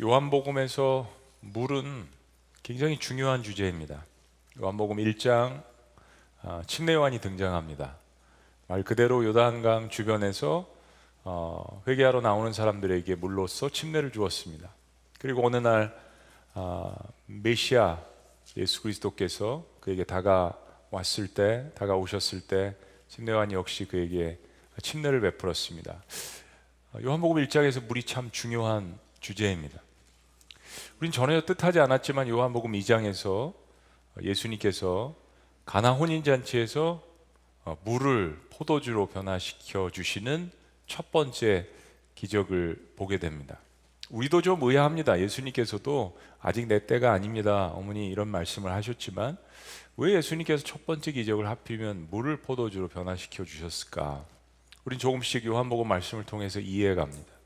요한복음에서 물은 굉장히 중요한 주제입니다. 요한복음 1장 아, 침례 요한이 등장합니다. 말 그대로 요단강 주변에서 어, 회개하러 나오는 사람들에게 물로써 침례를 주었습니다. 그리고 어느 날 아, 메시아 예수 그리스도께서 그에게 다가왔을 때, 다가오셨을 때 침례 요한이 역시 그에게 침례를 베풀었습니다. 요한복음 1장에서 물이 참 중요한 주제입니다. 우린 전혀 뜻하지 않았지만 요한복음 2장에서 예수님께서 가나 혼인 잔치에서 물을 포도주로 변화시켜 주시는 첫 번째 기적을 보게 됩니다. 우리도 좀 의아합니다. 예수님께서도 아직 내 때가 아닙니다. 어머니 이런 말씀을 하셨지만 왜 예수님께서 첫 번째 기적을 하필이면 물을 포도주로 변화시켜 주셨을까? 우린 조금씩 요한복음 말씀을 통해서 이해해 갑니다.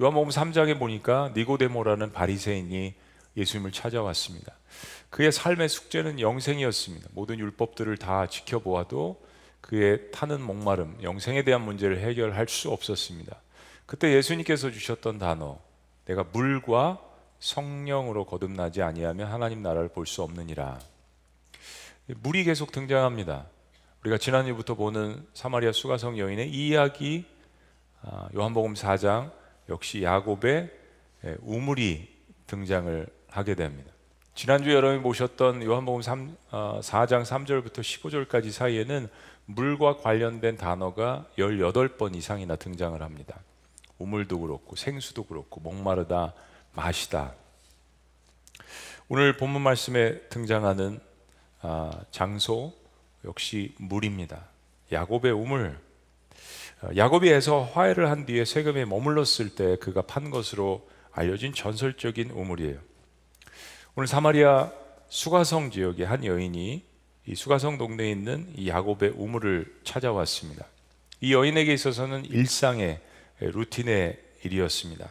요한복음 3장에 보니까 니고데모라는 바리새인이 예수님을 찾아왔습니다. 그의 삶의 숙제는 영생이었습니다. 모든 율법들을 다 지켜보아도 그의 타는 목마름, 영생에 대한 문제를 해결할 수 없었습니다. 그때 예수님께서 주셨던 단어, 내가 물과 성령으로 거듭나지 아니하면 하나님 나라를 볼 수 없느니라. 물이 계속 등장합니다. 우리가 지난주부터 보는 사마리아 수가성 여인의 이 이야기 아, 요한복음 4장 역시 야곱의 예, 우물이 등장을 하게 됩니다. 지난주 여러분이 보셨던 요한복음 3, 4장 어, 3절부터 15절까지 사이에는 물과 관련된 단어가 18번 이상이나 등장을 합니다. 우물도 그렇고 생수도 그렇고 목마르다 마시다. 오늘 본문 말씀에 등장하는 아, 장소 역시 물입니다. 야곱의 우물. 어, 야곱이 에서 화해를 한 뒤에 세금에 머물렀을 때 그가 판 것으로 알려진 전설적인 우물이에요. 오늘 사마리아 수가성 지역의 한 여인이 이 수가성 동네에 있는 이 야곱의 우물을 찾아왔습니다. 이 여인에게 있어서는 일상의 루틴의 일이었습니다.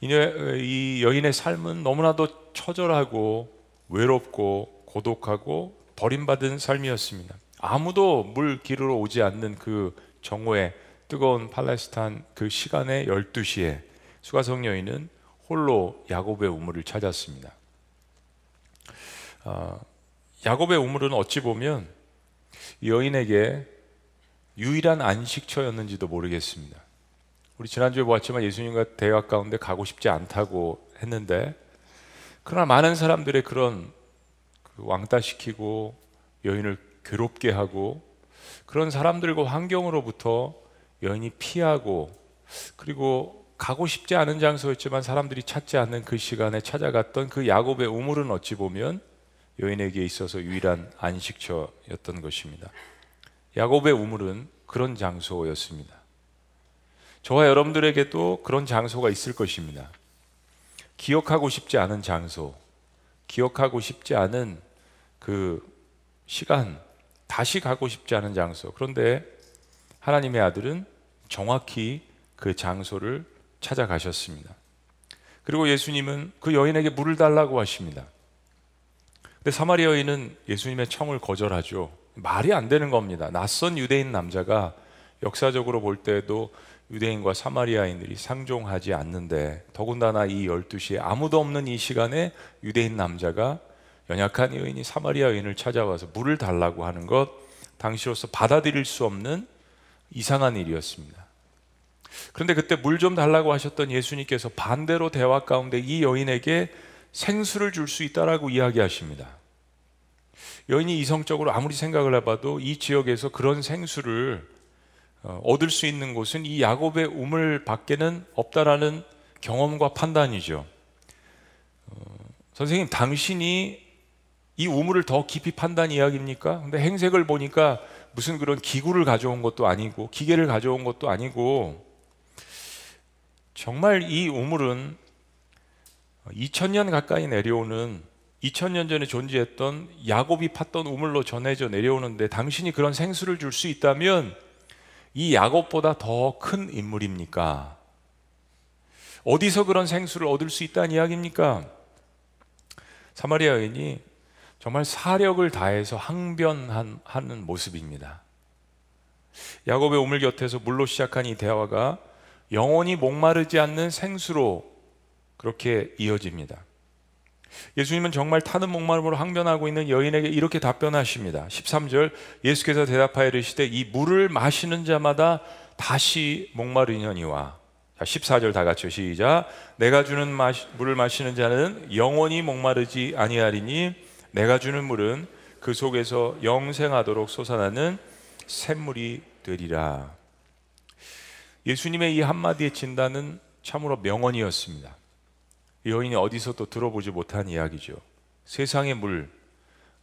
이 여인의 삶은 너무나도 처절하고 외롭고 고독하고 버림받은 삶이었습니다. 아무도 물 기르러 오지 않는 그 정오의 뜨거운 팔레스타인 그 시간에 12시에 수가성 여인은 홀로 야곱의 우물을 찾았습니다. 어, 야곱의 우물은 어찌 보면 여인에게 유일한 안식처였는지도 모르겠습니다. 우리 지난주에 보았지만 예수님과 대화 가운데 가고 싶지 않다고 했는데 그러나 많은 사람들의 그런 그 왕따시키고 여인을 괴롭게 하고 그런 사람들과 환경으로부터 여인이 피하고 그리고 가고 싶지 않은 장소였지만 사람들이 찾지 않는 그 시간에 찾아갔던 그 야곱의 우물은 어찌 보면 여인에게 있어서 유일한 안식처였던 것입니다. 야곱의 우물은 그런 장소였습니다. 저와 여러분들에게도 그런 장소가 있을 것입니다. 기억하고 싶지 않은 장소, 기억하고 싶지 않은 그 시간, 다시 가고 싶지 않은 장소. 그런데 하나님의 아들은 정확히 그 장소를 찾아가셨습니다. 그리고 예수님은 그 여인에게 물을 달라고 하십니다. 근데 사마리아 여인은 예수님의 청을 거절하죠. 말이 안 되는 겁니다. 낯선 유대인 남자가 역사적으로 볼 때도 유대인과 사마리아인들이 상종하지 않는데 더군다나 이 12시에 아무도 없는 이 시간에 유대인 남자가 연약한 여인이 사마리아 여인을 찾아와서 물을 달라고 하는 것 당시로서 받아들일 수 없는 이상한 일이었습니다. 그런데 그때 물 좀 달라고 하셨던 예수님께서 반대로 대화 가운데 이 여인에게 생수를 줄 수 있다라고 이야기하십니다. 여인이 이성적으로 아무리 생각을 해봐도 이 지역에서 그런 생수를 어, 얻을 수 있는 곳은 이 야곱의 우물 밖에는 없다라는 경험과 판단이죠. 어, 선생님, 당신이 이 우물을 더 깊이 판단 이야기입니까? 근데 행색을 보니까 무슨 그런 기구를 가져온 것도 아니고 기계를 가져온 것도 아니고 정말 이 우물은 2000년 가까이 내려오는 2000년 전에 존재했던 야곱이 팠던 우물로 전해져 내려오는데 당신이 그런 생수를 줄 수 있다면 이 야곱보다 더 큰 인물입니까? 어디서 그런 생수를 얻을 수 있다는 이야기입니까? 사마리아 여인이 정말 사력을 다해서 항변하는 모습입니다. 야곱의 우물 곁에서 물로 시작한 이 대화가 영원히 목마르지 않는 생수로 그렇게 이어집니다. 예수님은 정말 타는 목마름으로 항변하고 있는 여인에게 이렇게 답변하십니다. 13절 예수께서 대답하여 이르시되 이 물을 마시는 자마다 다시 목마르냐니와 자, 14절 다 같이 시작. 내가 주는 마시, 물을 마시는 자는 영원히 목마르지 아니하리니 내가 주는 물은 그 속에서 영생하도록 솟아나는 샘물이 되리라. 예수님의 이 한마디의 진단은 참으로 명언이었습니다. 여인이 어디서도 들어보지 못한 이야기죠. 세상의 물,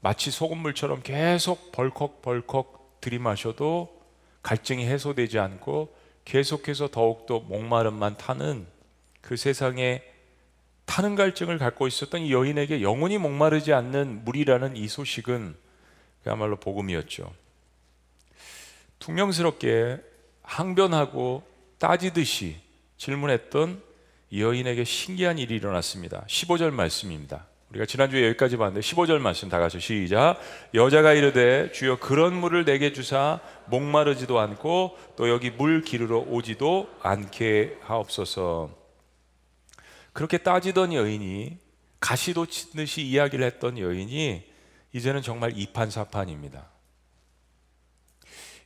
마치 소금물처럼 계속 벌컥벌컥 들이마셔도 갈증이 해소되지 않고 계속해서 더욱더 목마름만 타는 그 세상에 타는 갈증을 갖고 있었던 이 여인에게 영원히 목마르지 않는 물이라는 이 소식은 그야말로 복음이었죠. 퉁명스럽게 항변하고 따지듯이 질문했던 이 여인에게 신기한 일이 일어났습니다. 15절 말씀입니다. 우리가 지난주에 여기까지 봤는데 15절 말씀 다 같이 시작. 여자가 이르되 주여 그런 물을 내게 주사 목마르지도 않고 또 여기 물 기르러 오지도 않게 하옵소서. 그렇게 따지던 여인이 가시도 치듯이 이야기를 했던 여인이 이제는 정말 이판사판입니다.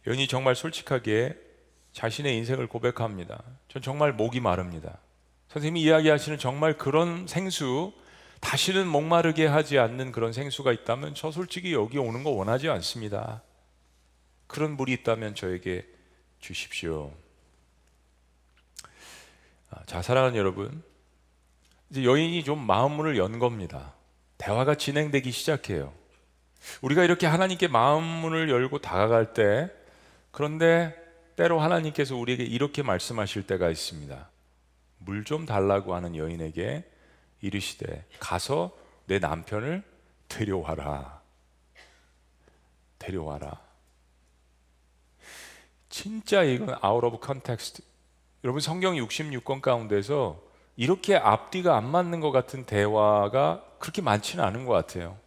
여인이 정말 솔직하게 자신의 인생을 고백합니다. 전 정말 목이 마릅니다. 선생님이 이야기하시는 정말 그런 생수, 다시는 목마르게 하지 않는 그런 생수가 있다면 저 솔직히 여기 오는 거 원하지 않습니다. 그런 물이 있다면 저에게 주십시오. 아, 자, 사랑하는 여러분. 이제 여인이 좀 마음문을 연 겁니다. 대화가 진행되기 시작해요. 우리가 이렇게 하나님께 마음문을 열고 다가갈 때, 그런데 때로 하나님께서 우리에게 이렇게 말씀하실 때가 있습니다. 물 좀 달라고 하는 여인에게 이르시되 가서 내 남편을 데려와라. 데려와라. 진짜 이건 out of context. 여러분 성경 66권 가운데서 이렇게 앞뒤가 안 맞는 것 같은 대화가 그렇게 많지는 않은 것 같아요.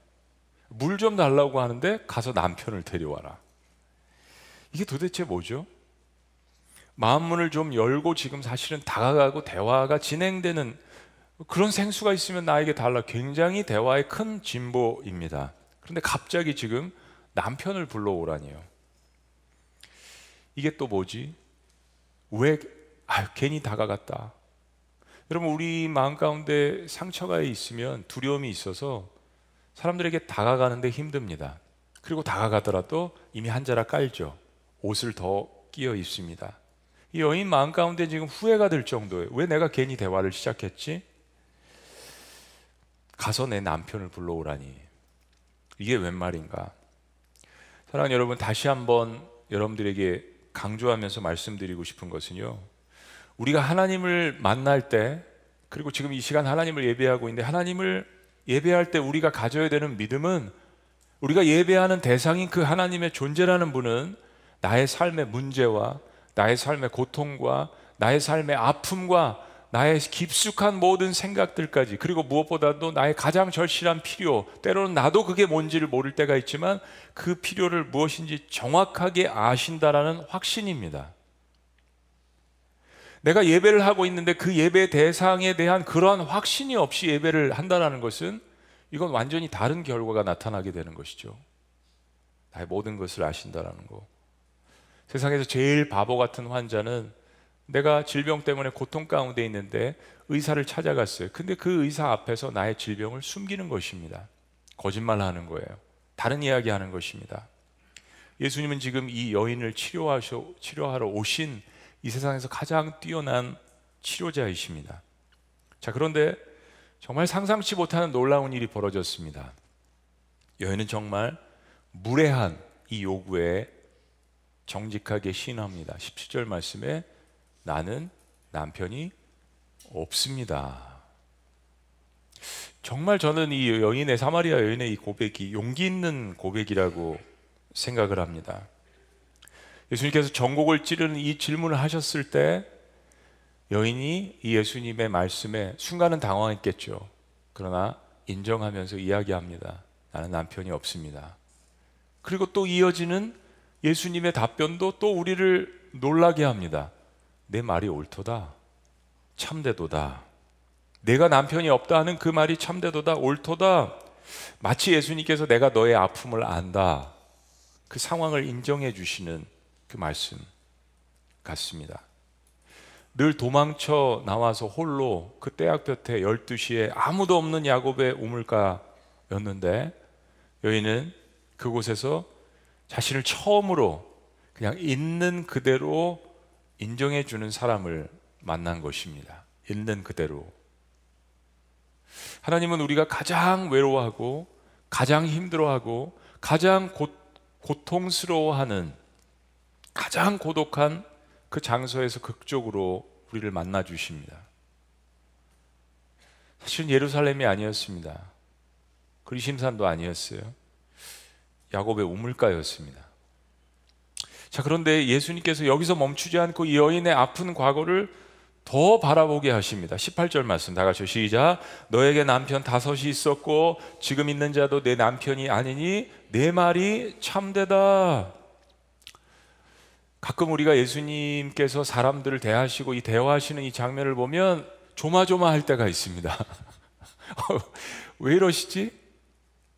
물 좀 달라고 하는데 가서 남편을 데려와라. 이게 도대체 뭐죠? 마음문을 좀 열고 지금 사실은 다가가고 대화가 진행되는 그런 생수가 있으면 나에게 달라 굉장히 대화의 큰 진보입니다. 그런데 갑자기 지금 남편을 불러오라니요. 이게 또 뭐지? 왜 아유, 괜히 다가갔다. 여러분 우리 마음 가운데 상처가 있으면 두려움이 있어서 사람들에게 다가가는데 힘듭니다. 그리고 다가가더라도 이미 한 자락 깔죠. 옷을 더 끼어 입습니다. 이 여인 마음 가운데 지금 후회가 될 정도예요. 왜 내가 괜히 대화를 시작했지? 가서 내 남편을 불러오라니. 이게 웬 말인가? 사랑하는 여러분, 다시 한번 여러분들에게 강조하면서 말씀드리고 싶은 것은요. 우리가 하나님을 만날 때, 그리고 지금 이 시간 하나님을 예배하고 있는데, 하나님을 예배할 때 우리가 가져야 되는 믿음은 우리가 예배하는 대상인 그 하나님의 존재라는 분은 나의 삶의 문제와 나의 삶의 고통과 나의 삶의 아픔과 나의 깊숙한 모든 생각들까지 그리고 무엇보다도 나의 가장 절실한 필요 때로는 나도 그게 뭔지를 모를 때가 있지만 그 필요를 무엇인지 정확하게 아신다라는 확신입니다. 내가 예배를 하고 있는데 그 예배 대상에 대한 그러한 확신이 없이 예배를 한다라는 것은 이건 완전히 다른 결과가 나타나게 되는 것이죠. 나의 모든 것을 아신다라는 거. 세상에서 제일 바보 같은 환자는 내가 질병 때문에 고통 가운데 있는데 의사를 찾아갔어요. 근데 그 의사 앞에서 나의 질병을 숨기는 것입니다. 거짓말 하는 거예요. 다른 이야기 하는 것입니다. 예수님은 지금 이 여인을 치료하셔, 치료하러 오신 이 세상에서 가장 뛰어난 치료자이십니다. 자, 그런데 정말 상상치 못하는 놀라운 일이 벌어졌습니다. 여인은 정말 무례한 이 요구에 정직하게 신합니다. 17절 말씀에 나는 남편이 없습니다. 정말 저는 이 여인의 사마리아 여인의 이 고백이 용기 있는 고백이라고 생각을 합니다. 예수님께서 전곡을 찌르는 이 질문을 하셨을 때 여인이 이 예수님의 말씀에 순간은 당황했겠죠. 그러나 인정하면서 이야기합니다. 나는 남편이 없습니다. 그리고 또 이어지는 예수님의 답변도 또 우리를 놀라게 합니다. 내 말이 옳도다. 참되도다. 내가 남편이 없다 하는 그 말이 참되도다 옳도다 마치 예수님께서 내가 너의 아픔을 안다 그 상황을 인정해 주시는 그 말씀 같습니다. 늘 도망쳐 나와서 홀로 그 떼약볕에 12시에 아무도 없는 야곱의 우물가였는데 여인은 그곳에서 자신을 처음으로 그냥 있는 그대로 인정해 주는 사람을 만난 것입니다. 있는 그대로. 하나님은 우리가 가장 외로워하고 가장 힘들어하고 가장 고, 고통스러워하는 가장 고독한 그 장소에서 극적으로 우리를 만나 주십니다. 사실은 예루살렘이 아니었습니다. 그리심산도 아니었어요. 야곱의 우물가였습니다. 자, 그런데 예수님께서 여기서 멈추지 않고 이 여인의 아픈 과거를 더 바라보게 하십니다. 18절 말씀 다 같이 시작. 너에게 남편 다섯이 있었고 지금 있는 자도 내 남편이 아니니 내 말이 참되다. 가끔 우리가 예수님께서 사람들을 대하시고 이 대화하시는 이 장면을 보면 조마조마할 때가 있습니다. 왜 이러시지?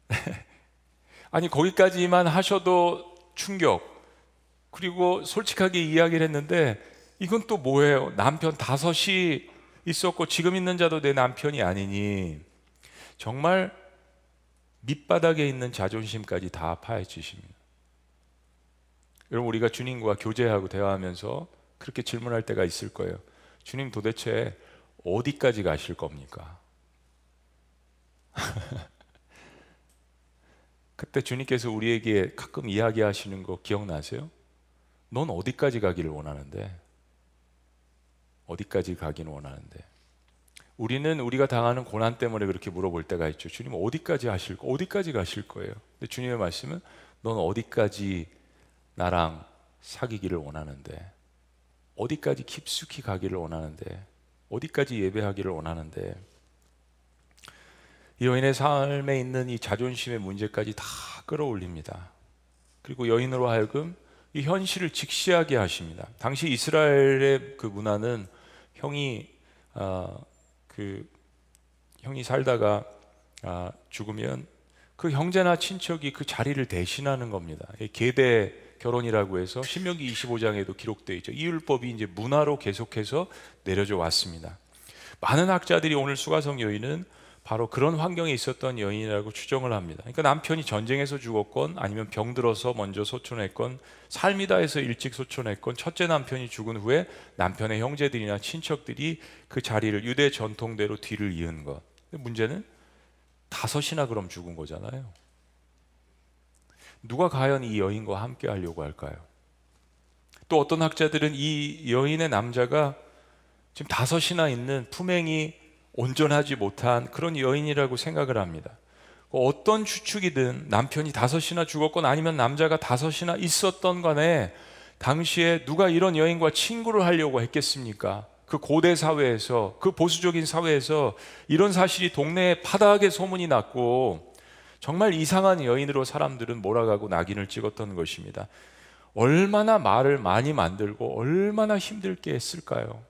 아니 거기까지만 하셔도 충격. 그리고 솔직하게 이야기를 했는데 이건 또 뭐예요? 남편 다섯이 있었고 지금 있는 자도 내 남편이 아니니 정말 밑바닥에 있는 자존심까지 다 파헤치십니다. 여러분 우리가 주님과 교제하고 대화하면서 그렇게 질문할 때가 있을 거예요. 주님 도대체 어디까지 가실 겁니까? 그때 주님께서 우리에게 가끔 이야기하시는 거 기억나세요? 넌 어디까지 가기를 원하는데? 어디까지 가기는 원하는데? 우리는 우리가 당하는 고난 때문에 그렇게 물어볼 때가 있죠. 주님 어디까지 하실 거? 어디까지 가실 거예요? 근데 주님의 말씀은 넌 어디까지 나랑 사귀기를 원하는데 어디까지 깊숙이 가기를 원하는데 어디까지 예배하기를 원하는데 이 여인의 삶에 있는 이 자존심의 문제까지 다 끌어올립니다. 그리고 여인으로 하여금 이 현실을 직시하게 하십니다. 당시 이스라엘의 그 문화는 형이 어, 그 형이 살다가 아, 죽으면 그 형제나 친척이 그 자리를 대신하는 겁니다. 계대 결혼이라고 해서 신명기 25장에도 기록되어 있죠. 이 율법이 이제 문화로 계속해서 내려져 왔습니다. 많은 학자들이 오늘 수가성 여인은 바로 그런 환경에 있었던 여인이라고 추정을 합니다. 그러니까 남편이 전쟁에서 죽었건 아니면 병들어서 먼저 소천했건 삶이 다 해서 일찍 소천했건 첫째 남편이 죽은 후에 남편의 형제들이나 친척들이 그 자리를 유대 전통대로 뒤를 이은 것. 문제는 다섯이나 그럼 죽은 거잖아요. 누가 과연 이 여인과 함께 하려고 할까요? 또 어떤 학자들은 이 여인의 남자가 지금 다섯이나 있는 품행이 온전하지 못한 그런 여인이라고 생각을 합니다. 어떤 추측이든 남편이 다섯이나 죽었건 아니면 남자가 다섯이나 있었던 간에 당시에 누가 이런 여인과 친구를 하려고 했겠습니까? 그 고대 사회에서 그 보수적인 사회에서 이런 사실이 동네에 파다하게 소문이 났고 정말 이상한 여인으로 사람들은 몰아가고 낙인을 찍었던 것입니다. 얼마나 말을 많이 만들고 얼마나 힘들게 했을까요?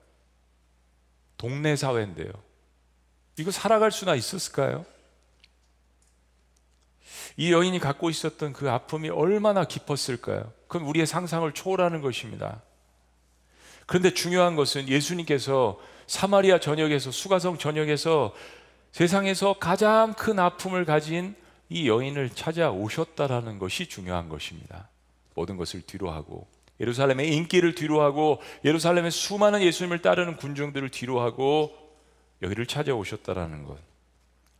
동네 사회인데요. 이거 살아갈 수나 있었을까요? 이 여인이 갖고 있었던 그 아픔이 얼마나 깊었을까요? 그건 우리의 상상을 초월하는 것입니다. 그런데 중요한 것은 예수님께서 사마리아 전역에서 수가성 전역에서 세상에서 가장 큰 아픔을 가진 이 여인을 찾아오셨다라는 것이 중요한 것입니다. 모든 것을 뒤로하고 예루살렘의 인기를 뒤로하고 예루살렘의 수많은 예수님을 따르는 군중들을 뒤로하고 여기를 찾아오셨다라는 것.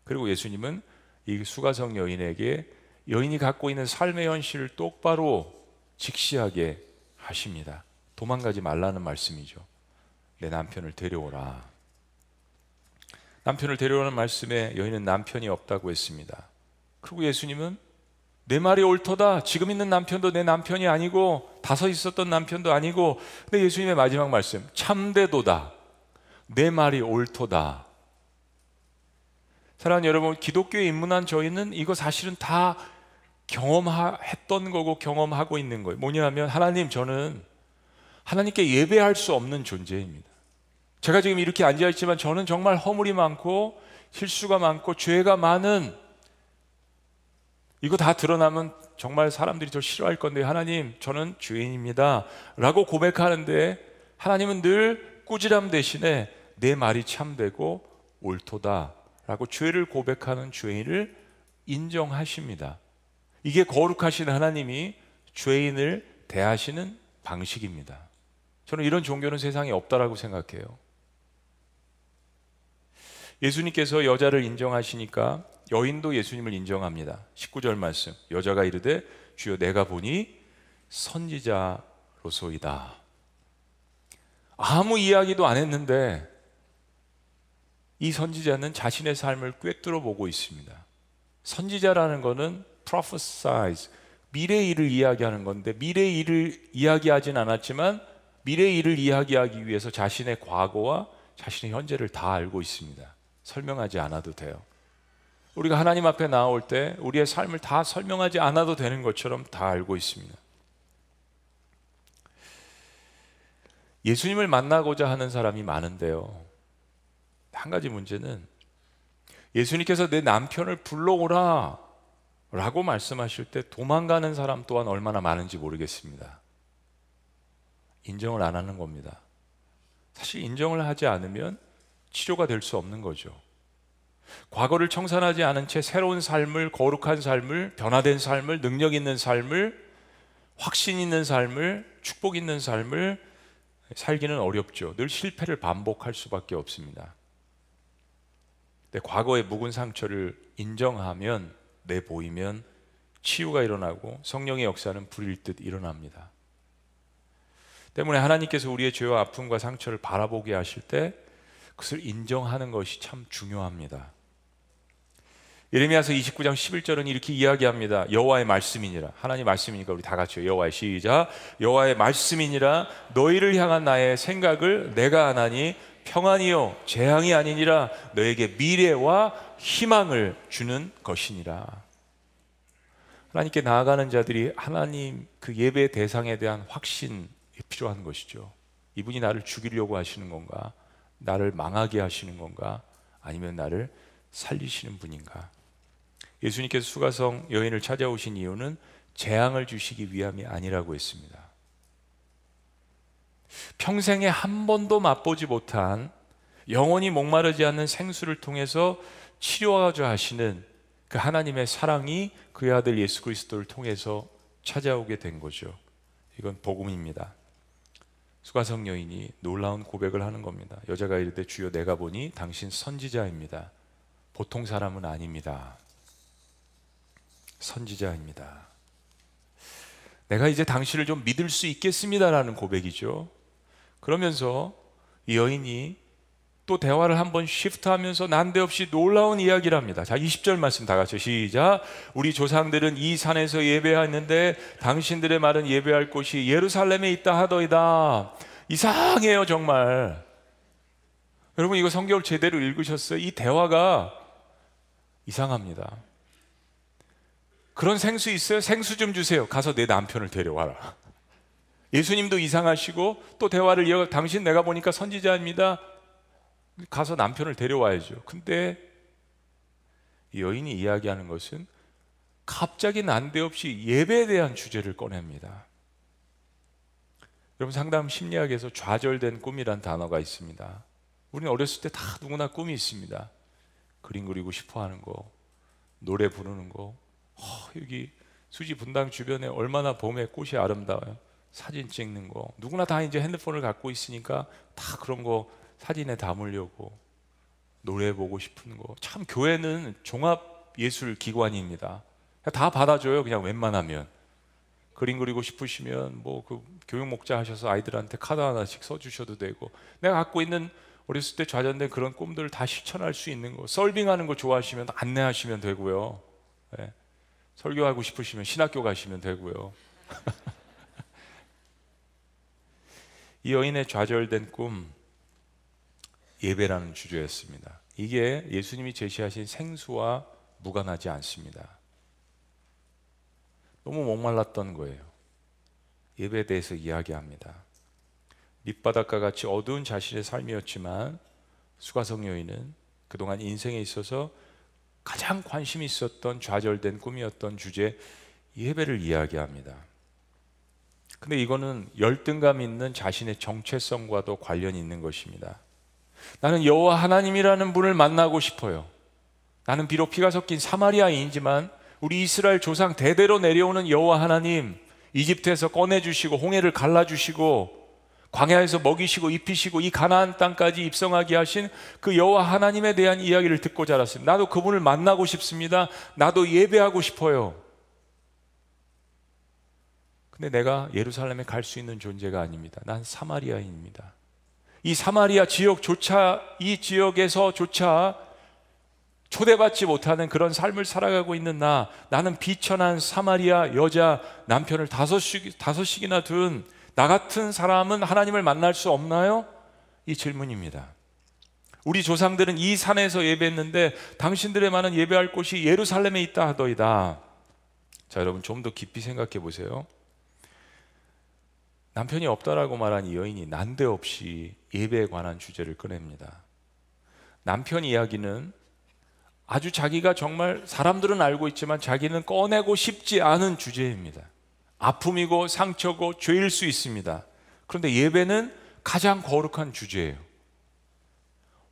그리고 예수님은 이 수가성 여인에게 여인이 갖고 있는 삶의 현실을 똑바로 직시하게 하십니다. 도망가지 말라는 말씀이죠. 내 남편을 데려오라. 남편을 데려오는 말씀에 여인은 남편이 없다고 했습니다. 그리고 예수님은 내 말이 옳도다. 지금 있는 남편도 내 남편이 아니고 다섯 있었던 남편도 아니고 근데 예수님의 마지막 말씀 참되도다. 내 말이 옳도다. 사랑하는 여러분, 기독교에 입문한 저희는 이거 사실은 다 경험했던 거고 경험하고 있는 거예요. 뭐냐면 하나님 저는 하나님께 예배할 수 없는 존재입니다. 제가 지금 이렇게 앉아 있지만 저는 정말 허물이 많고 실수가 많고 죄가 많은 이거 다 드러나면 정말 사람들이 저 싫어할 건데 하나님 저는 죄인입니다 라고 고백하는데 하나님은 늘 꾸지람 대신에 내 말이 참되고 옳도다 라고 죄를 고백하는 죄인을 인정하십니다. 이게 거룩하신 하나님이 죄인을 대하시는 방식입니다. 저는 이런 종교는 세상에 없다라고 생각해요. 예수님께서 여자를 인정하시니까 여인도 예수님을 인정합니다. 19절 말씀. 여자가 이르되 주여 내가 보니 선지자로소이다. 아무 이야기도 안 했는데 이 선지자는 자신의 삶을 꿰뚫어 보고 있습니다. 선지자라는 것은 prophesize 미래 일을 이야기하는 건데 미래 일을 이야기하진 않았지만 미래 일을 이야기하기 위해서 자신의 과거와 자신의 현재를 다 알고 있습니다. 설명하지 않아도 돼요. 우리가 하나님 앞에 나올 때 우리의 삶을 다 설명하지 않아도 되는 것처럼 다 알고 있습니다. 예수님을 만나고자 하는 사람이 많은데요. 한 가지 문제는 예수님께서 내 남편을 불러오라 라고 말씀하실 때 도망가는 사람 또한 얼마나 많은지 모르겠습니다. 인정을 안 하는 겁니다. 사실 인정을 하지 않으면 치료가 될 수 없는 거죠. 과거를 청산하지 않은 채 새로운 삶을, 거룩한 삶을, 변화된 삶을, 능력 있는 삶을, 확신 있는 삶을, 축복 있는 삶을 살기는 어렵죠. 늘 실패를 반복할 수밖에 없습니다. 근 과거의 묵은 상처를 인정하면, 내보이면 치유가 일어나고 성령의 역사는 불일 듯 일어납니다. 때문에 하나님께서 우리의 죄와 아픔과 상처를 바라보게 하실 때 그것을 인정하는 것이 참 중요합니다. 예레미야서 29장 11절은 이렇게 이야기합니다. 여호와의 말씀이니라. 하나님 말씀이니까 우리 다 같이 여호와의 시작. 여호와의 말씀이니라 너희를 향한 나의 생각을 내가 하나니 평안이요 재앙이 아니니라 너에게 미래와 희망을 주는 것이니라. 하나님께 나아가는 자들이 하나님 그 예배 대상에 대한 확신이 필요한 것이죠. 이분이 나를 죽이려고 하시는 건가? 나를 망하게 하시는 건가? 아니면 나를 살리시는 분인가? 예수님께서 수가성 여인을 찾아오신 이유는 재앙을 주시기 위함이 아니라고 했습니다. 평생에 한 번도 맛보지 못한 영원히 목마르지 않는 생수를 통해서 치료하자 하시는 그 하나님의 사랑이 그의 아들 예수 그리스도를 통해서 찾아오게 된 거죠. 이건 복음입니다. 수가성 여인이 놀라운 고백을 하는 겁니다. 여자가 이르되 주여 내가 보니 당신 선지자입니다. 보통 사람은 아닙니다. 선지자입니다. 내가 이제 당신을 좀 믿을 수 있겠습니다라는 고백이죠. 그러면서 이 여인이 또 대화를 한번 시프트하면서 난데없이 놀라운 이야기를 합니다. 자, 20절 말씀 다 같이 시작. 우리 조상들은 이 산에서 예배했는데 당신들의 말은 예배할 곳이 예루살렘에 있다 하더이다. 이상해요, 정말. 여러분 이거 성경을 제대로 읽으셨어요? 이 대화가 이상합니다. 그런 생수 있어요? 생수 좀 주세요. 가서 내 남편을 데려와라. 예수님도 이상하시고 또 대화를 이어 당신 내가 보니까 선지자입니다. 가서 남편을 데려와야죠. 근데 여인이 이야기하는 것은 갑자기 난데없이 예배에 대한 주제를 꺼냅니다. 여러분 상담 심리학에서 좌절된 꿈이란 단어가 있습니다. 우리는 어렸을 때 다 누구나 꿈이 있습니다. 그림 그리고 싶어 하는 거, 노래 부르는 거. 어, 여기 수지 분당 주변에 얼마나 봄에 꽃이 아름다워요. 사진 찍는 거. 누구나 다 이제 핸드폰을 갖고 있으니까 다 그런 거 사진에 담으려고 노래 보고 싶은 거. 참 교회는 종합 예술 기관입니다. 다 받아줘요. 그냥 웬만하면. 그림 그리고 싶으시면 뭐 그 교육 목자 하셔서 아이들한테 카드 하나씩 써주셔도 되고 내가 갖고 있는 어렸을 때 좌전된 그런 꿈들을 다 실천할 수 있는 거 썰빙하는 거 좋아하시면 안내하시면 되고요 네. 설교하고 싶으시면 신학교 가시면 되고요 이 여인의 좌절된 꿈 예배라는 주제였습니다. 이게 예수님이 제시하신 생수와 무관하지 않습니다. 너무 목말랐던 거예요. 예배에 대해서 이야기합니다. 밑바닥과 같이 어두운 자신의 삶이었지만 수가성 여인은 그동안 인생에 있어서 가장 관심이 있었던 좌절된 꿈이었던 주제 예배를 이야기합니다. 근데 이거는 열등감 있는 자신의 정체성과도 관련이 있는 것입니다. 나는 여호와 하나님이라는 분을 만나고 싶어요. 나는 비록 피가 섞인 사마리아인이지만 우리 이스라엘 조상 대대로 내려오는 여호와 하나님 이집트에서 꺼내 주시고 홍해를 갈라 주시고 광야에서 먹이시고 입히시고 이 가나안 땅까지 입성하게 하신 그 여호와 하나님에 대한 이야기를 듣고 자랐습니다. 나도 그분을 만나고 싶습니다. 나도 예배하고 싶어요. 근데 내가 예루살렘에 갈 수 있는 존재가 아닙니다. 난 사마리아인입니다. 이 사마리아 지역조차 이 지역에서조차 초대받지 못하는 그런 삶을 살아가고 있는 나, 나는 비천한 사마리아 여자 남편을 다섯씩, 다섯씩이나 둔 나 같은 사람은 하나님을 만날 수 없나요? 이 질문입니다. 우리 조상들은 이 산에서 예배했는데 당신들의 많은 예배할 곳이 예루살렘에 있다 하더이다. 자, 여러분 좀 더 깊이 생각해 보세요. 남편이 없다라고 말한 이 여인이 난데없이 예배에 관한 주제를 꺼냅니다. 남편 이야기는 아주 자기가 정말 사람들은 알고 있지만 자기는 꺼내고 싶지 않은 주제입니다. 아픔이고 상처고 죄일 수 있습니다. 그런데 예배는 가장 거룩한 주제예요.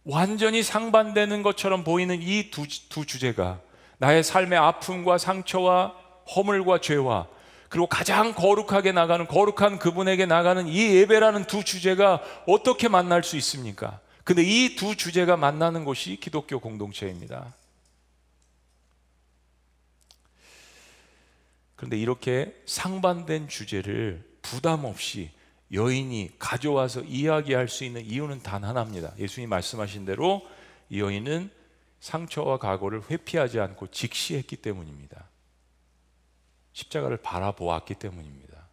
완전히 상반되는 것처럼 보이는 이두두 주제가 나의 삶의 아픔과 상처와 허물과 죄와 그리고 가장 거룩하게 나가는 거룩한 그분에게 나가는 이 예배라는 두 주제가 어떻게 만날 수 있습니까? 근데 이 두 주제가 만나는 곳이 기독교 공동체입니다. 그런데 이렇게 상반된 주제를 부담 없이 여인이 가져와서 이야기할 수 있는 이유는 단 하나입니다. 예수님 말씀하신 대로 이 여인은 상처와 과거를 회피하지 않고 직시했기 때문입니다. 십자가를 바라보았기 때문입니다.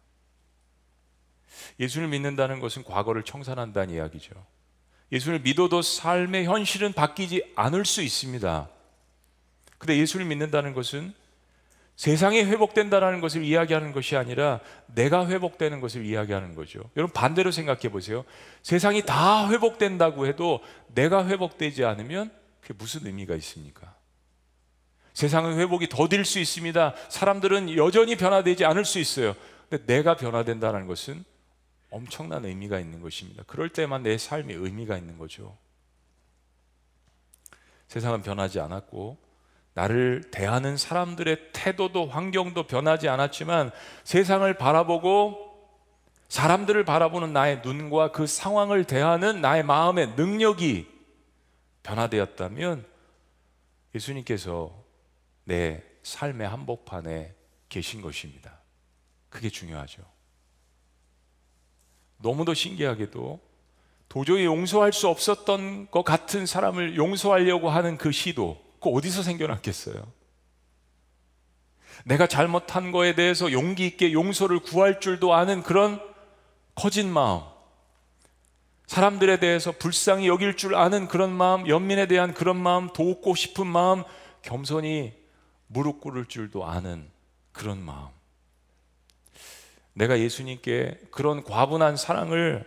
예수를 믿는다는 것은 과거를 청산한다는 이야기죠. 예수를 믿어도 삶의 현실은 바뀌지 않을 수 있습니다. 근데 예수를 믿는다는 것은 세상이 회복된다는 것을 이야기하는 것이 아니라 내가 회복되는 것을 이야기하는 거죠. 여러분 반대로 생각해 보세요. 세상이 다 회복된다고 해도 내가 회복되지 않으면 그게 무슨 의미가 있습니까? 세상은 회복이 더딜 수 있습니다. 사람들은 여전히 변화되지 않을 수 있어요. 근데 내가 변화된다는 것은 엄청난 의미가 있는 것입니다. 그럴 때만 내 삶이 의미가 있는 거죠. 세상은 변하지 않았고 나를 대하는 사람들의 태도도 환경도 변하지 않았지만 세상을 바라보고 사람들을 바라보는 나의 눈과 그 상황을 대하는 나의 마음의 능력이 변화되었다면 예수님께서 내 삶의 한복판에 계신 것입니다. 그게 중요하죠. 너무도 신기하게도 도저히 용서할 수 없었던 것 같은 사람을 용서하려고 하는 그 시도 그 어디서 생겨났겠어요? 내가 잘못한 거에 대해서 용기 있게 용서를 구할 줄도 아는 그런 커진 마음, 사람들에 대해서 불쌍히 여길 줄 아는 그런 마음, 연민에 대한 그런 마음, 돕고 싶은 마음, 겸손히 무릎 꿇을 줄도 아는 그런 마음. 내가 예수님께 그런 과분한 사랑을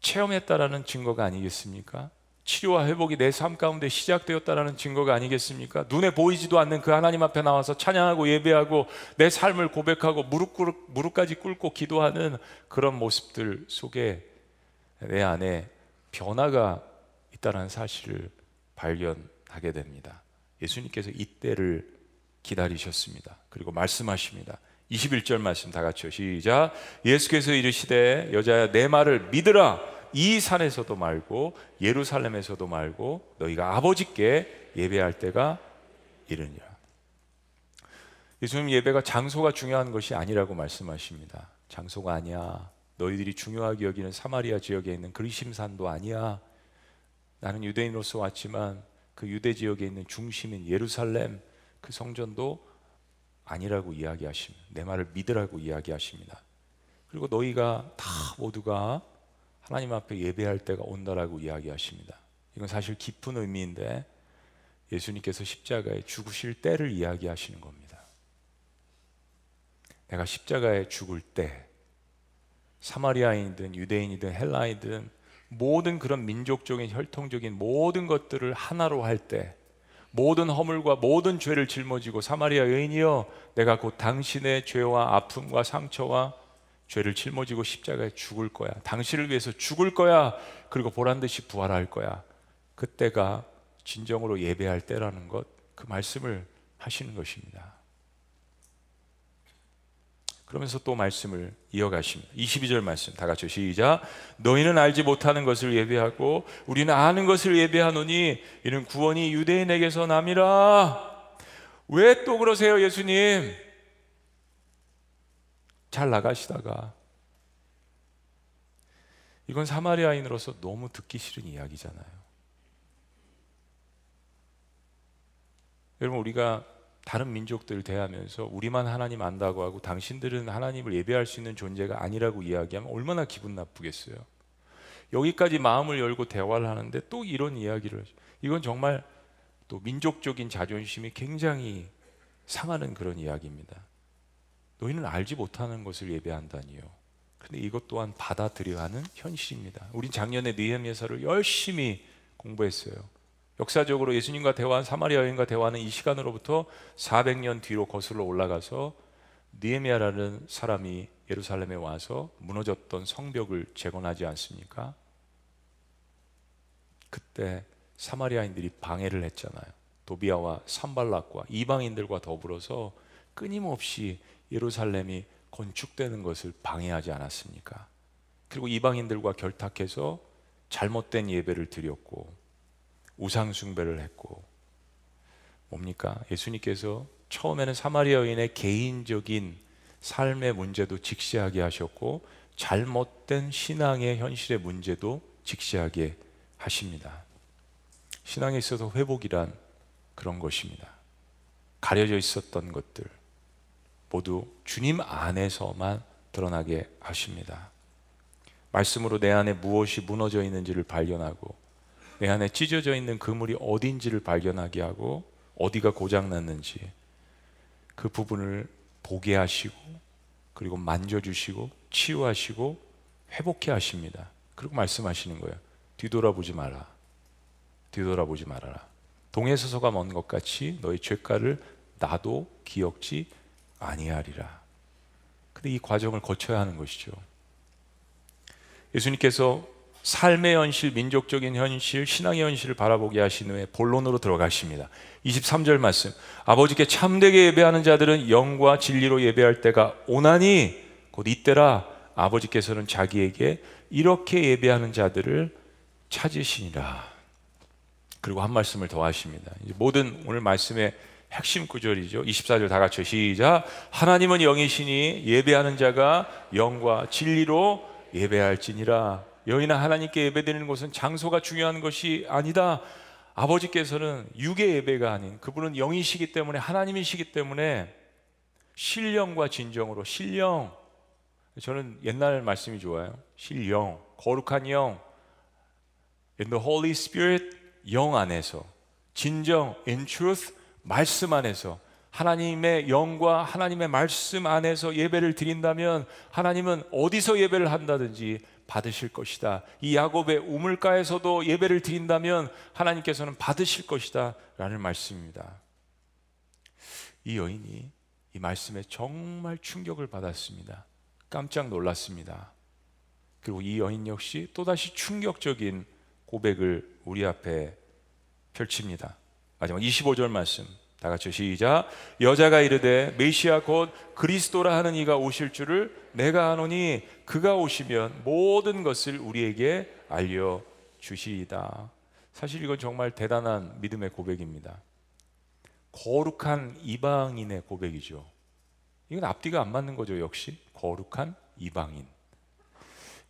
체험했다라는 증거가 아니겠습니까? 치료와 회복이 내 삶 가운데 시작되었다라는 증거가 아니겠습니까? 눈에 보이지도 않는 그 하나님 앞에 나와서 찬양하고 예배하고 내 삶을 고백하고 무릎 꿇, 무릎까지 꿇고 기도하는 그런 모습들 속에 내 안에 변화가 있다는 사실을 발견하게 됩니다. 예수님께서 이때를 기다리셨습니다. 그리고 말씀하십니다. 21절 말씀 다 같이요. 시작. 예수께서 이르시되 여자야 내 말을 믿으라. 이 산에서도 말고 예루살렘에서도 말고 너희가 아버지께 예배할 때가 이르니라. 예수님 예배가 장소가 중요한 것이 아니라고 말씀하십니다. 장소가 아니야. 너희들이 중요하게 여기는 사마리아 지역에 있는 그리심산도 아니야. 나는 유대인으로서 왔지만 그 유대 지역에 있는 중심인 예루살렘 그 성전도 아니라고 이야기하십니다. 내 말을 믿으라고 이야기하십니다. 그리고 너희가 다 모두가 하나님 앞에 예배할 때가 온다라고 이야기하십니다. 이건 사실 깊은 의미인데 예수님께서 십자가에 죽으실 때를 이야기하시는 겁니다. 내가 십자가에 죽을 때 사마리아인이든 유대인이든 헬라이든 모든 그런 민족적인 혈통적인 모든 것들을 하나로 할 때 모든 허물과 모든 죄를 짊어지고 사마리아 여인이여 내가 곧 당신의 죄와 아픔과 상처와 죄를 짊어지고 십자가에 죽을 거야. 당신을 위해서 죽을 거야. 그리고 보란 듯이 부활할 거야. 그때가 진정으로 예배할 때라는 것, 그 말씀을 하시는 것입니다. 그러면서 또 말씀을 이어가십니다. 22절 말씀 다 같이 시작. 너희는 알지 못하는 것을 예배하고 우리는 아는 것을 예배하노니 이는 구원이 유대인에게서 남이라. 왜 또 그러세요, 예수님? 잘 나가시다가 이건 사마리아인으로서 너무 듣기 싫은 이야기잖아요. 여러분 우리가 다른 민족들 대하면서 우리만 하나님 안다고 하고 당신들은 하나님을 예배할 수 있는 존재가 아니라고 이야기하면 얼마나 기분 나쁘겠어요. 여기까지 마음을 열고 대화를 하는데 또 이런 이야기를 이건 정말 또 민족적인 자존심이 굉장히 상하는 그런 이야기입니다. 너희는 알지 못하는 것을 예배한다니요. 근데 이것 또한 받아들여야 하는 현실입니다. 우린 작년에 느헤미야서를 열심히 공부했어요. 역사적으로 예수님과 대화한 사마리아 여인과 대화하는 이 시간으로부터 400년 뒤로 거슬러 올라가서 니에미아라는 사람이 예루살렘에 와서 무너졌던 성벽을 재건하지 않습니까? 그때 사마리아인들이 방해를 했잖아요. 도비아와 산발락과 이방인들과 더불어서 끊임없이 예루살렘이 건축되는 것을 방해하지 않았습니까? 그리고 이방인들과 결탁해서 잘못된 예배를 드렸고 우상 숭배를 했고 뭡니까? 예수님께서 처음에는 사마리아 여인의 개인적인 삶의 문제도 직시하게 하셨고 잘못된 신앙의 현실의 문제도 직시하게 하십니다. 신앙에 있어서 회복이란 그런 것입니다. 가려져 있었던 것들 모두 주님 안에서만 드러나게 하십니다. 말씀으로 내 안에 무엇이 무너져 있는지를 발견하고 내 안에 찢어져 있는 그물이 어딘지를 발견하게 하고 어디가 고장났는지 그 부분을 보게 하시고 그리고 만져주시고 치유하시고 회복해 하십니다. 그리고 말씀하시는 거예요. 뒤돌아보지 마라. 뒤돌아보지 말아라. 동해서서가 먼 것 같이 너희 죄가를 나도 기억지 아니하리라. 근데 이 과정을 거쳐야 하는 것이죠. 예수님께서 삶의 현실, 민족적인 현실, 신앙의 현실을 바라보게 하신 후에 본론으로 들어가십니다. 23절 말씀. 아버지께 참되게 예배하는 자들은 영과 진리로 예배할 때가 오나니 곧 이때라 아버지께서는 자기에게 이렇게 예배하는 자들을 찾으시니라. 그리고 한 말씀을 더 하십니다. 모든 오늘 말씀의 핵심 구절이죠. 24절 다 같이 시작. 하나님은 영이시니 예배하는 자가 영과 진리로 예배할지니라. 여인아 하나님께 예배드리는 곳은 장소가 중요한 것이 아니다. 아버지께서는 육의 예배가 아닌 그분은 영이시기 때문에 하나님이시기 때문에 신령과 진정으로 신령 저는 옛날 말씀이 좋아요. 신령, 거룩한 영. In the Holy Spirit 영 안에서 진정 in truth 말씀 안에서 하나님의 영과 하나님의 말씀 안에서 예배를 드린다면 하나님은 어디서 예배를 한다든지 받으실 것이다. 이 야곱의 우물가에서도 예배를 드린다면 하나님께서는 받으실 것이다. 라는 말씀입니다. 이 여인이 이 말씀에 정말 충격을 받았습니다. 깜짝 놀랐습니다. 그리고 이 여인 역시 또다시 충격적인 고백을 우리 앞에 펼칩니다. 마지막 25절 말씀. 다 같이 시작. 여자가 이르되 메시아 곧 그리스도라 하는 이가 오실 줄을 내가 아노니 그가 오시면 모든 것을 우리에게 알려 주시이다. 사실 이건 정말 대단한 믿음의 고백입니다. 거룩한 이방인의 고백이죠. 이건 앞뒤가 안 맞는 거죠, 역시. 거룩한 이방인.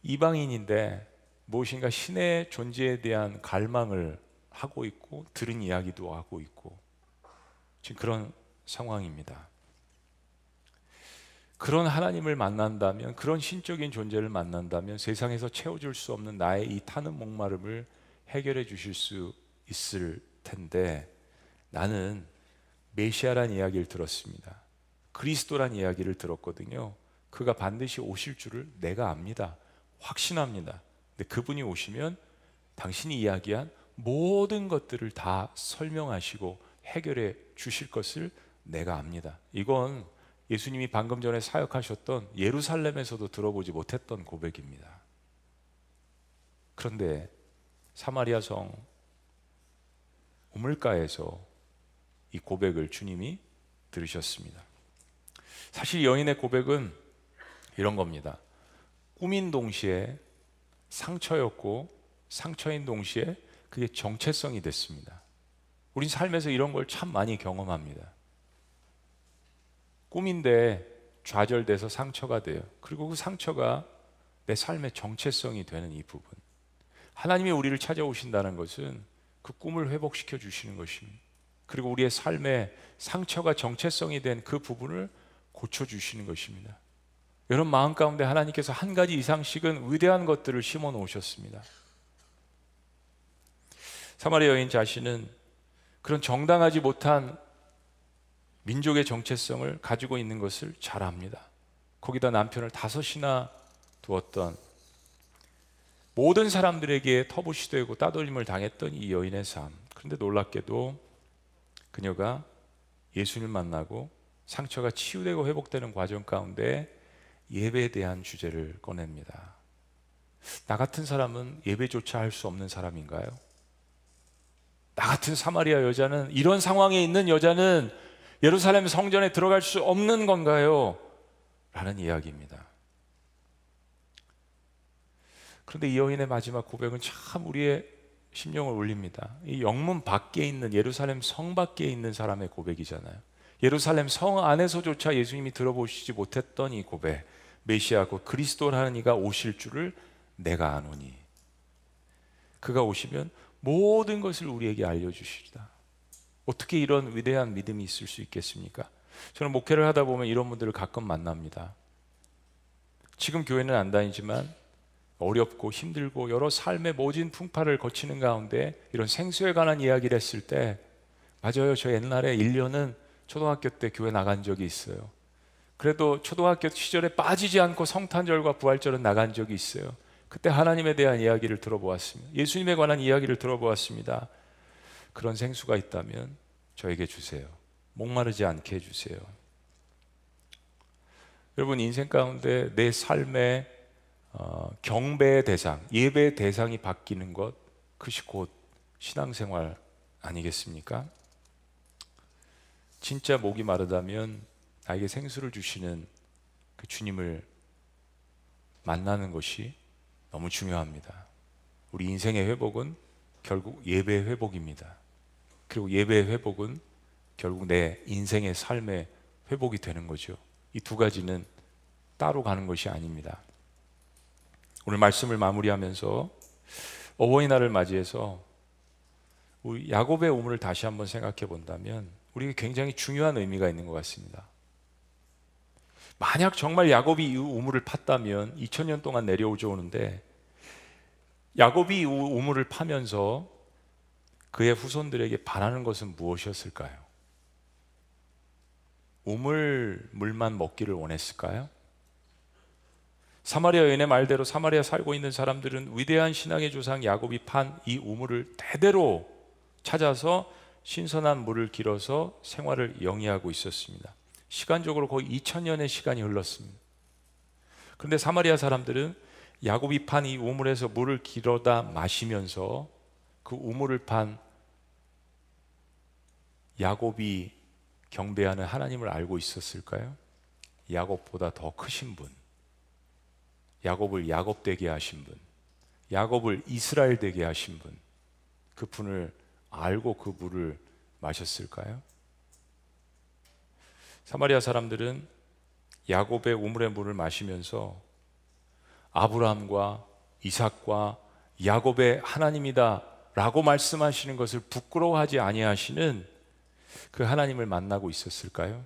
이방인인데 무엇인가 신의 존재에 대한 갈망을 하고 있고 들은 이야기도 하고 있고 지금 그런 상황입니다. 그런 하나님을 만난다면 그런 신적인 존재를 만난다면 세상에서 채워줄 수 없는 나의 이 타는 목마름을 해결해 주실 수 있을 텐데 나는 메시아란 이야기를 들었습니다. 그리스도란 이야기를 들었거든요. 그가 반드시 오실 줄을 내가 압니다. 확신합니다. 근데 그분이 오시면 당신이 이야기한 모든 것들을 다 설명하시고 해결해 주실 것을 내가 압니다. 이건 예수님이 방금 전에 사역하셨던 예루살렘에서도 들어보지 못했던 고백입니다. 그런데 사마리아 성 우물가에서 이 고백을 주님이 들으셨습니다. 사실 여인의 고백은 이런 겁니다. 꿈인 동시에 상처였고 상처인 동시에 그게 정체성이 됐습니다. 우린 삶에서 이런 걸 참 많이 경험합니다. 꿈인데 좌절돼서 상처가 돼요. 그리고 그 상처가 내 삶의 정체성이 되는 이 부분. 하나님이 우리를 찾아오신다는 것은 그 꿈을 회복시켜 주시는 것입니다. 그리고 우리의 삶의 상처가 정체성이 된 그 부분을 고쳐 주시는 것입니다. 여러분 마음 가운데 하나님께서 한 가지 이상씩은 위대한 것들을 심어 놓으셨습니다. 사마리아 여인 자신은 그런 정당하지 못한 민족의 정체성을 가지고 있는 것을 잘 압니다. 거기다 남편을 다섯이나 두었던 모든 사람들에게 터부시되고 따돌림을 당했던 이 여인의 삶. 그런데 놀랍게도 그녀가 예수님을 만나고 상처가 치유되고 회복되는 과정 가운데 예배에 대한 주제를 꺼냅니다. 나 같은 사람은 예배조차 할 수 없는 사람인가요? 나 같은 사마리아 여자는 이런 상황에 있는 여자는 예루살렘 성전에 들어갈 수 없는 건가요? 라는 이야기입니다. 그런데 이 여인의 마지막 고백은 참 우리의 심령을 울립니다. 이 영문 밖에 있는 예루살렘 성 밖에 있는 사람의 고백이잖아요. 예루살렘 성 안에서조차 예수님이 들어보시지 못했던 이 고백. 메시아고 그리스도라는 이가 오실 줄을 내가 아노니. 그가 오시면 모든 것을 우리에게 알려주시리다. 어떻게 이런 위대한 믿음이 있을 수 있겠습니까? 저는 목회를 하다 보면 이런 분들을 가끔 만납니다. 지금 교회는 안 다니지만 어렵고 힘들고 여러 삶의 모진 풍파를 거치는 가운데 이런 생수에 관한 이야기를 했을 때 맞아요. 저 옛날에 1년은 초등학교 때 교회 나간 적이 있어요. 그래도 초등학교 시절에 빠지지 않고 성탄절과 부활절은 나간 적이 있어요. 그때 하나님에 대한 이야기를 들어보았습니다. 예수님에 관한 이야기를 들어보았습니다. 그런 생수가 있다면 저에게 주세요. 목마르지 않게 해주세요. 여러분 인생 가운데 내 삶의 어, 경배의 대상, 예배의 대상이 바뀌는 것, 그것이 곧 신앙생활 아니겠습니까? 진짜 목이 마르다면 나에게 생수를 주시는 그 주님을 만나는 것이 너무 중요합니다. 우리 인생의 회복은 결국 예배의 회복입니다. 그리고 예배의 회복은 결국 내 인생의 삶의 회복이 되는 거죠. 이 두 가지는 따로 가는 것이 아닙니다. 오늘 말씀을 마무리하면서 어버이날을 맞이해서 우리 야곱의 우물을 다시 한번 생각해 본다면 우리에게 굉장히 중요한 의미가 있는 것 같습니다. 만약 정말 야곱이 이 우물을 팠다면 2000년 동안 내려오죠 오는데 야곱이 이 우물을 파면서 그의 후손들에게 바라는 것은 무엇이었을까요? 우물 물만 먹기를 원했을까요? 사마리아 여인의 말대로 사마리아 살고 있는 사람들은 위대한 신앙의 조상 야곱이 판 이 우물을 대대로 찾아서 신선한 물을 길어서 생활을 영위하고 있었습니다. 시간적으로 거의 2000년의 시간이 흘렀습니다. 그런데 사마리아 사람들은 야곱이 판 이 우물에서 물을 길어다 마시면서 그 우물을 판 야곱이 경배하는 하나님을 알고 있었을까요? 야곱보다 더 크신 분, 야곱을 야곱 되게 하신 분, 야곱을 이스라엘 되게 하신 분, 그 분을 알고 그 물을 마셨을까요? 사마리아 사람들은 야곱의 우물의 물을 마시면서 아브라함과 이삭과 야곱의 하나님이다 라고 말씀하시는 것을 부끄러워하지 아니하시는 그 하나님을 만나고 있었을까요?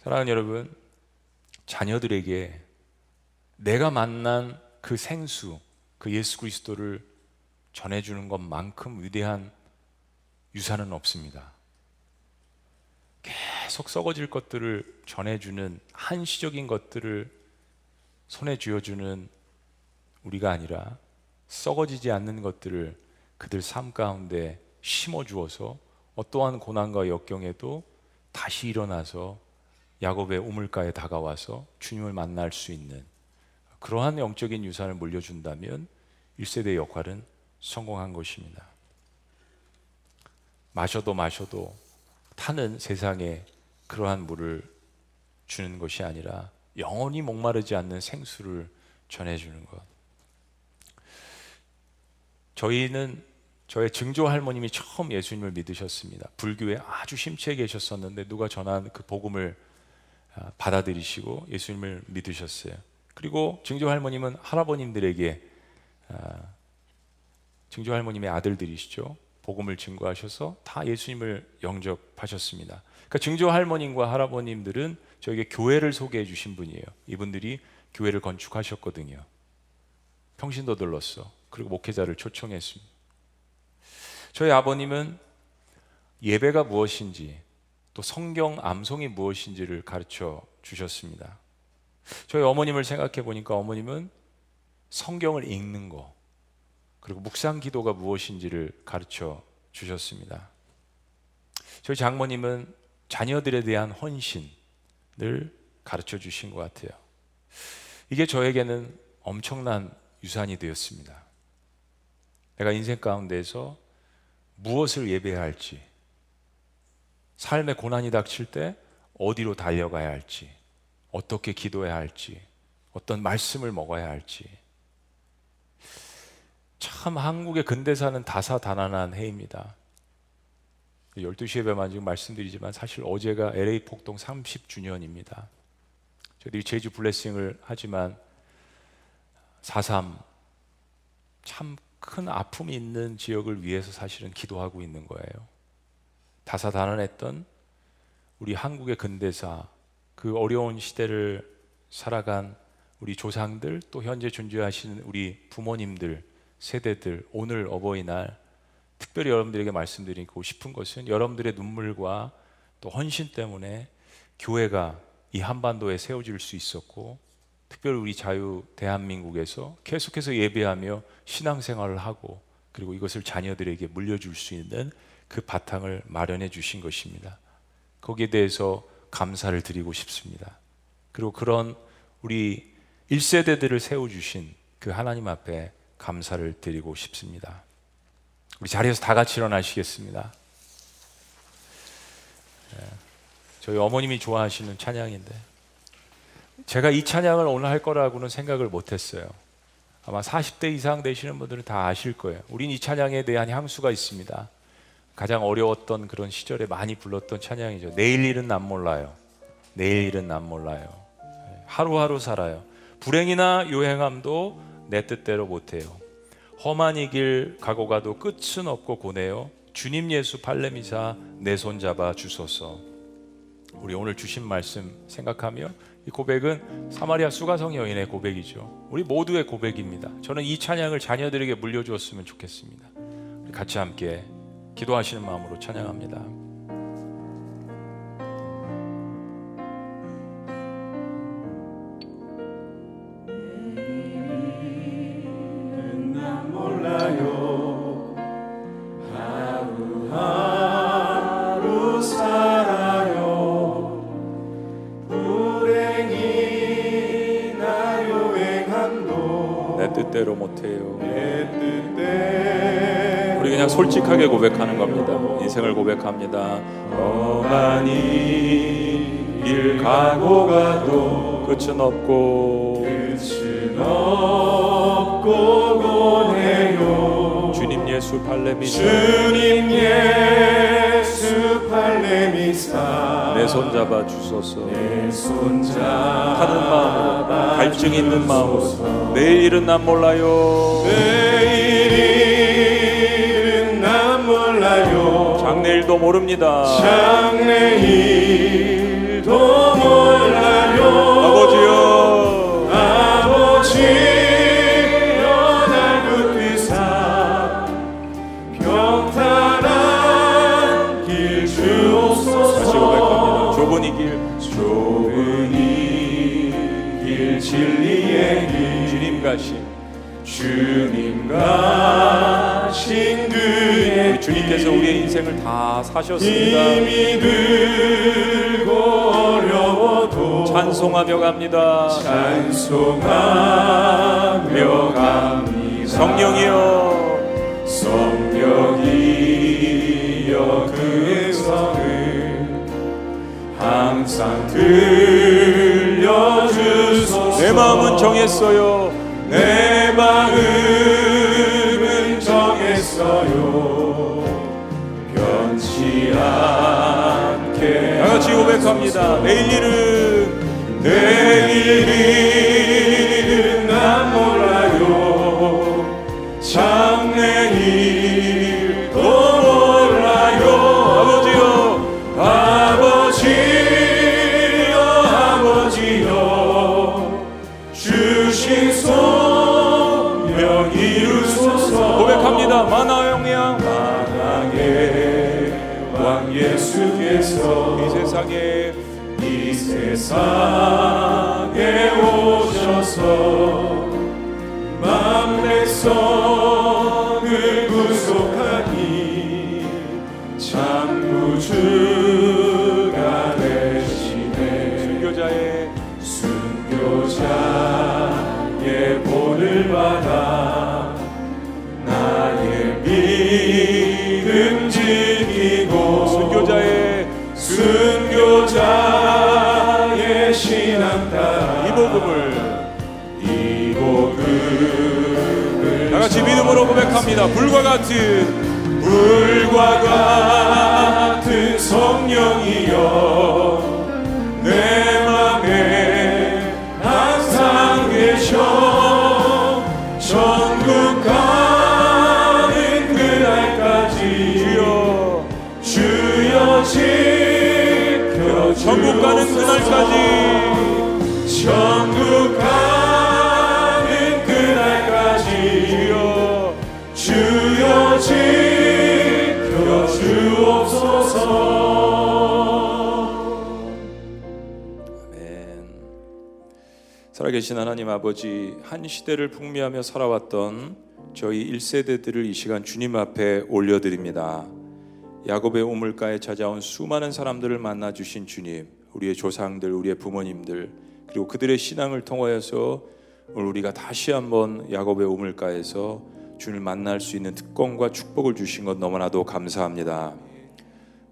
사랑하는 여러분, 자녀들에게 내가 만난 그 생수, 그 예수 그리스도를 전해주는 것만큼 위대한 유산은 없습니다. 계속 썩어질 것들을 전해주는 한시적인 것들을 손에 쥐어주는 우리가 아니라 썩어지지 않는 것들을 그들 삶 가운데 심어 주어서 어떠한 고난과 역경에도 다시 일어나서 야곱의 우물가에 다가와서 주님을 만날 수 있는 그러한 영적인 유산을 물려준다면 1세대 역할은 성공한 것입니다. 마셔도 마셔도 타는 세상에 그러한 물을 주는 것이 아니라 영원히 목마르지 않는 생수를 전해주는 것. 저희는 저의 증조 할머님이 처음 예수님을 믿으셨습니다. 불교에 아주 심취해 계셨었는데 누가 전한 그 복음을 아, 받아들이시고 예수님을 믿으셨어요. 그리고 증조 할머님은 할아버님들에게 아, 증조 할머님의 아들들이시죠. 복음을 증거하셔서 다 예수님을 영접하셨습니다. 그러니까 증조 할머님과 할아버님들은 저에게 교회를 소개해 주신 분이에요. 이분들이 교회를 건축하셨거든요. 평신도 들렀어. 그리고 목회자를 초청했습니다. 저희 아버님은 예배가 무엇인지 또 성경 암송이 무엇인지를 가르쳐 주셨습니다. 저희 어머님을 생각해 보니까 어머님은 성경을 읽는 거 그리고 묵상 기도가 무엇인지를 가르쳐 주셨습니다. 저희 장모님은 자녀들에 대한 헌신을 가르쳐 주신 것 같아요. 이게 저에게는 엄청난 유산이 되었습니다. 내가 인생 가운데서 무엇을 예배해야 할지, 삶의 고난이 닥칠 때 어디로 달려가야 할지, 어떻게 기도해야 할지, 어떤 말씀을 먹어야 할지. 참 한국의 근대사는 다사다난한 해입니다. 12시 예배만 지금 말씀드리지만 사실 어제가 LA 폭동 30주년입니다. 저희들이 제주 블레싱을 하지만 4.3 참 큰 아픔이 있는 지역을 위해서 사실은 기도하고 있는 거예요. 다사다난했던 우리 한국의 근대사 그 어려운 시대를 살아간 우리 조상들 또 현재 존재하시는 우리 부모님들 세대들 오늘 어버이날 특별히 여러분들에게 말씀드리고 싶은 것은 여러분들의 눈물과 또 헌신 때문에 교회가 이 한반도에 세워질 수 있었고 특별히 우리 자유 대한민국에서 계속해서 예배하며 신앙생활을 하고 그리고 이것을 자녀들에게 물려줄 수 있는 그 바탕을 마련해 주신 것입니다. 거기에 대해서 감사를 드리고 싶습니다. 그리고 그런 우리 1세대들을 세워주신 그 하나님 앞에 감사를 드리고 싶습니다. 우리 자리에서 다 같이 일어나시겠습니다. 예, 저희 어머님이 좋아하시는 찬양인데 제가 이 찬양을 오늘 할 거라고는 생각을 못했어요. 아마 40대 이상 되시는 분들은 다 아실 거예요. 우린 이 찬양에 대한 향수가 있습니다. 가장 어려웠던 그런 시절에 많이 불렀던 찬양이죠. 내일 일은 난 몰라요. 내일 일은 난 몰라요. 예, 하루하루 살아요. 불행이나 요행함도 내 뜻대로 못해요. 험한 이 길 가고 가도 끝은 없고 고네요. 주님 예수 팔레미사 내 손 잡아 주소서. 우리 오늘 주신 말씀 생각하며 이 고백은 사마리아 수가성 여인의 고백이죠. 우리 모두의 고백입니다. 저는 이 찬양을 자녀들에게 물려주었으면 좋겠습니다. 같이 함께 기도하시는 마음으로 찬양합니다. 고백하는 겁니다. 인생을 고백합니다. 험하니 길 가고 가도 끝은 없고 끝은 없고 고해요. 주님 예수 팔레미사 주님 예수 팔레미사 내 손 잡아 주소서 내 손 잡아 하는 마음으로 갈증 있는 마음으로 내일은 난 몰라요 내 장래일도 모릅니다. 장래일 인생을 다 사셨습니다. 힘이 들고 어려워도 찬송하며 갑니다. 찬송하며 갑니다 성령이여 성령이여 그 성을 항상 들려주소서 내 마음은 정했어요. 내 마음은 정했어요 고백합니다. 내일 일은 내일은 난 몰라요 장래일 도 몰라요 아버지여 아버지여 아버지여 주신 소명 이루소서 고백합니다. 마나 영양 만왕의 왕 예수께서 이 세상에 이 세상에 오셔서 만 백성을 구속하니 참 구주 다 같이 믿음으로 고백합니다. 불과 같은 불과 같은 성령이여. 내 맘에 항상 계셔. 천국 가는 그날까지 주여 주여 지켜 천국 가는 그날까지. 천 살아계신 하나님 아버지 한 시대를 풍미하며 살아왔던 저희 1세대들을 이 시간 주님 앞에 올려드립니다. 야곱의 우물가에 찾아온 수많은 사람들을 만나 주신 주님, 우리의 조상들, 우리의 부모님들, 그리고 그들의 신앙을 통하여서 오늘 우리가 다시 한번 야곱의 우물가에서 주님을 만날 수 있는 특권과 축복을 주신 것 너무나도 감사합니다.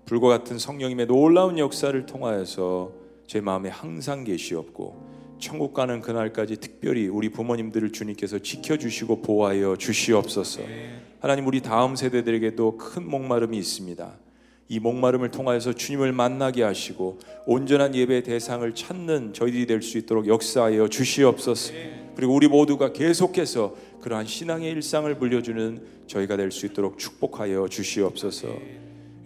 불과 같은 성령님의 놀라운 역사를 통하여서 제 마음에 항상 계시옵고 천국 가는 그날까지 특별히 우리 부모님들을 주님께서 지켜주시고 보호하여 주시옵소서. 하나님 우리 다음 세대들에게도 큰 목마름이 있습니다. 이 목마름을 통하여서 주님을 만나게 하시고 온전한 예배 대상을 찾는 저희들이 될 수 있도록 역사하여 주시옵소서. 그리고 우리 모두가 계속해서 그러한 신앙의 일상을 물려주는 저희가 될 수 있도록 축복하여 주시옵소서.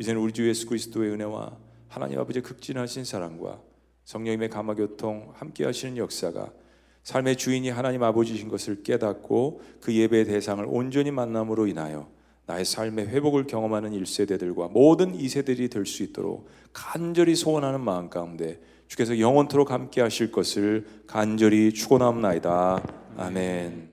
이제는 우리 주 예수 그리스도의 은혜와 하나님 아버지의 극진하신 사랑과 성령님의 감화교통 함께 하시는 역사가 삶의 주인이 하나님 아버지신 것을 깨닫고 그 예배의 대상을 온전히 만남으로 인하여 나의 삶의 회복을 경험하는 1세대들과 모든 2세들이 될 수 있도록 간절히 소원하는 마음 가운데 주께서 영원토록 함께 하실 것을 간절히 축원합나이다. 아멘.